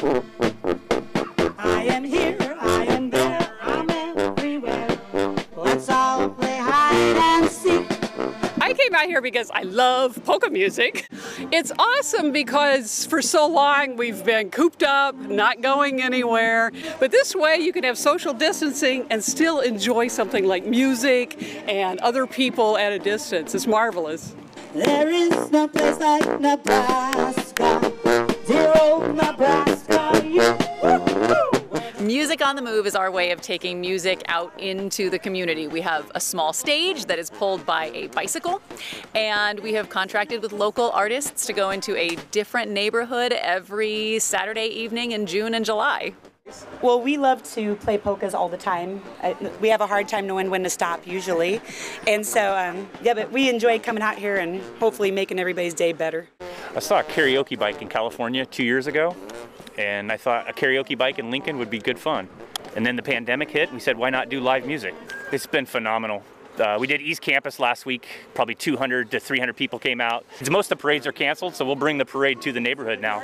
I am here, I am there, I'm everywhere. Let's all play hide and seek. I came out here because I love polka music. It's awesome because for so long we've been cooped up, not going anywhere. But this way you can have social distancing and still enjoy something like music and other people at a distance. It's marvelous. There is no place like Nebraska, dear Music on the Move is our way of taking music out into the community. We have a small stage that is pulled by a bicycle, and we have contracted with local artists to go into a different neighborhood every Saturday evening in June and July. Well, we love to play polkas all the time. We have a hard time knowing when to stop usually. And so, um, yeah, but we enjoy coming out here and hopefully making everybody's day better. I saw a karaoke bike in California two years ago, and I thought a karaoke bike in Lincoln would be good fun. And then the pandemic hit, and we said, why not do live music? It's been phenomenal. Uh, we did East Campus last week. Probably 200 to 300 people came out. Most of the parades are canceled, so we'll bring the parade to the neighborhood now.